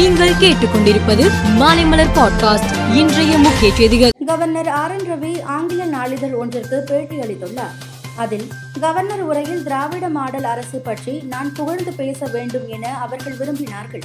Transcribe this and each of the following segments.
நீங்கள் கேட்டுக்கொண்டிருப்பது மாலைமலர் பாட்காஸ்ட். இன்றைய முக்கிய செய்திகள். கவர்னர் ஆர் என் ரவி ஆங்கில நாளிதழ் ஒன்றிற்கு பேட்டியளித்துள்ளார் அதில் கவர்னர் உரையில் திராவிட மாடல் அரசு பற்றி நான் புகழ்ந்து பேச வேண்டும் என அவர்கள் விரும்பினார்கள்.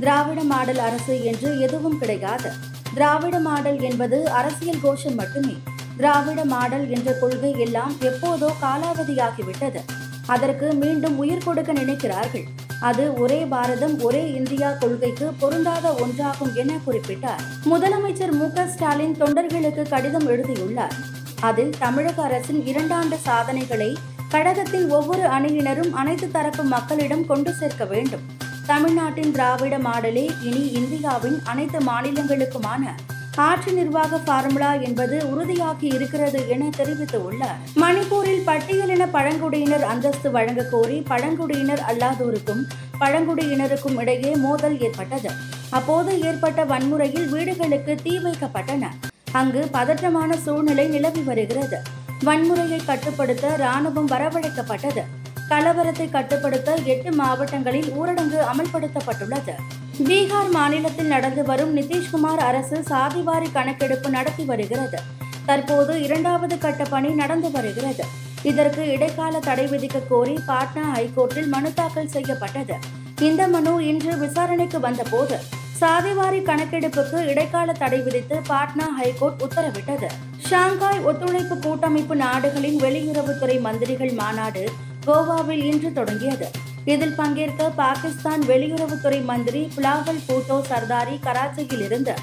திராவிட மாடல் அரசு என்று எதுவும் கிடையாது. திராவிட மாடல் என்பது அரசியல் கோஷம் மட்டுமே. திராவிட மாடல் என்ற கொள்கை எல்லாம் எப்போதோ காலாவதியாகிவிட்டது. அதற்கு மீண்டும் உயிர் கொடுக்க நினைக்கிறார்கள். அது ஒரே பாரதம் ஒரே இந்தியா கொள்கைக்கு பொருந்தாத ஒன்றாகும் என குறிப்பிட்டார். முதலமைச்சர் மு ஸ்டாலின் தொண்டர்களுக்கு கடிதம் எழுதியுள்ளார். அதில் தமிழக அரசின் இரண்டாண்டு சாதனைகளை கழகத்தின் ஒவ்வொரு அணியினரும் அனைத்து தரப்பு மக்களிடம் கொண்டு சேர்க்க வேண்டும். தமிழ்நாட்டின் திராவிட மாடலே இனி இந்தியாவின் அனைத்து மாநிலங்களுக்குமான ஆட்சி நிர்வாக ஃபார்முலா என்பது உறுதியாகி இருக்கிறது என தெரிவித்துள்ளார். மணிப்பூரில் பட்டியலின பழங்குடியினர் அந்தஸ்து வழங்க கோரி பழங்குடியினர் அல்லாதோருக்கும் பழங்குடியினருக்கும் இடையே மோதல் ஏற்பட்டது. அப்போது ஏற்பட்ட வன்முறையில் வீடுகளுக்கு தீ வைக்கப்பட்டன. அங்கு பதற்றமான சூழ்நிலை நிலவி வருகிறது. வன்முறையை கட்டுப்படுத்த ராணுவம் வரவழைக்கப்பட்டது. கலவரத்தை கட்டுப்படுத்த எட்டு மாவட்டங்களில் ஊரடங்கு அமல்படுத்தப்பட்டுள்ளது. பீகார் மாநிலத்தில் நடந்து வரும் நிதிஷ்குமார் அரசு சாதிவாரி கணக்கெடுப்பு நடத்தி வருகிறது. தற்போது இரண்டாவது கட்ட பணி நடந்து வருகிறது. இதற்கு இடைக்கால தடை விதிக்க கோரி பாட்னா ஹைகோர்ட்டில் மனு தாக்கல் செய்யப்பட்டது. இந்த மனு இன்று விசாரணைக்கு வந்தபோது சாதிவாரி கணக்கெடுப்புக்கு இடைக்கால தடை விதித்து பாட்னா ஹைகோர்ட் உத்தரவிட்டது. ஷாங்காய் ஒத்துழைப்பு கூட்டமைப்பு நாடுகளின் வெளியுறவுத்துறை மந்திரிகள் மாநாடு கோவாவில் இன்று தொடங்கியது. இதில் பங்கேற்க பாகிஸ்தான் வெளியுறவுத்துறை மந்திரி புலாவல் பூட்டோ சர்தாரி கராச்சியில் இருந்து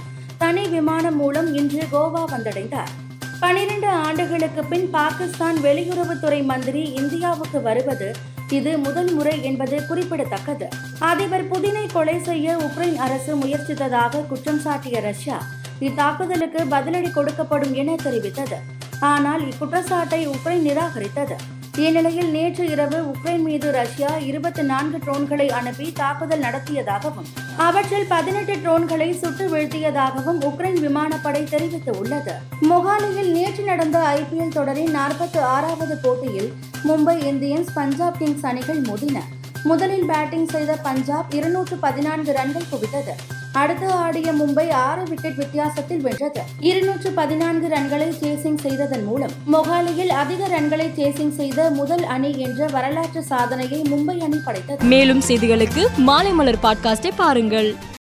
தனி விமானம் மூலம் இன்று கோவா வந்தடைந்தார். பனிரெண்டு ஆண்டுகளுக்கு பின் பாகிஸ்தான் வெளியுறவுத்துறை மந்திரி இந்தியாவுக்கு வருவது இது முதல் முறை என்பது குறிப்பிடத்தக்கது. அதிபர் புதினை கொலை செய்ய உக்ரைன் அரசு முயற்சித்ததாக குற்றம் சாட்டிய ரஷ்யா இத்தாக்குதலுக்கு பதிலடி கொடுக்கப்படும் என தெரிவித்தது. ஆனால் இக்குற்றச்சாட்டை உக்ரைன் நிராகரித்தது. இந்நிலையில் நேற்று இரவு உக்ரைன் மீது ரஷ்யா இருபத்தி நான்கு ட்ரோன்களை அனுப்பி தாக்குதல் நடத்தியதாகவும் அவற்றில் பதினெட்டு ட்ரோன்களை சுட்டு வீழ்த்தியதாகவும் உக்ரைன் விமானப்படை தெரிவித்துள்ளது. மொஹாலியில் நேற்று நடந்த ஐபிஎல் தொடரின் நாற்பத்தி ஆறாவது போட்டியில் மும்பை இந்தியன்ஸ் பஞ்சாப் கிங்ஸ் அணிகள் மோதின. முதலில் பேட்டிங் செய்த பஞ்சாப் இருநூற்று பதினான்கு ரன்கள் குவித்தது. அடுத்து ஆடிய மும்பை ஆறு விக்கெட் வித்தியாசத்தில் வென்றது. இருநூற்று பதினான்கு ரன்களை சேசிங் செய்ததன் மூலம் மொஹாலியில் அதிக ரன்களை சேசிங் செய்த முதல் அணி என்ற வரலாற்று சாதனையை மும்பை அணி படைத்தது. மேலும் செய்திகளுக்கு மாலை மலர் பாட்காஸ்டை பாருங்கள்.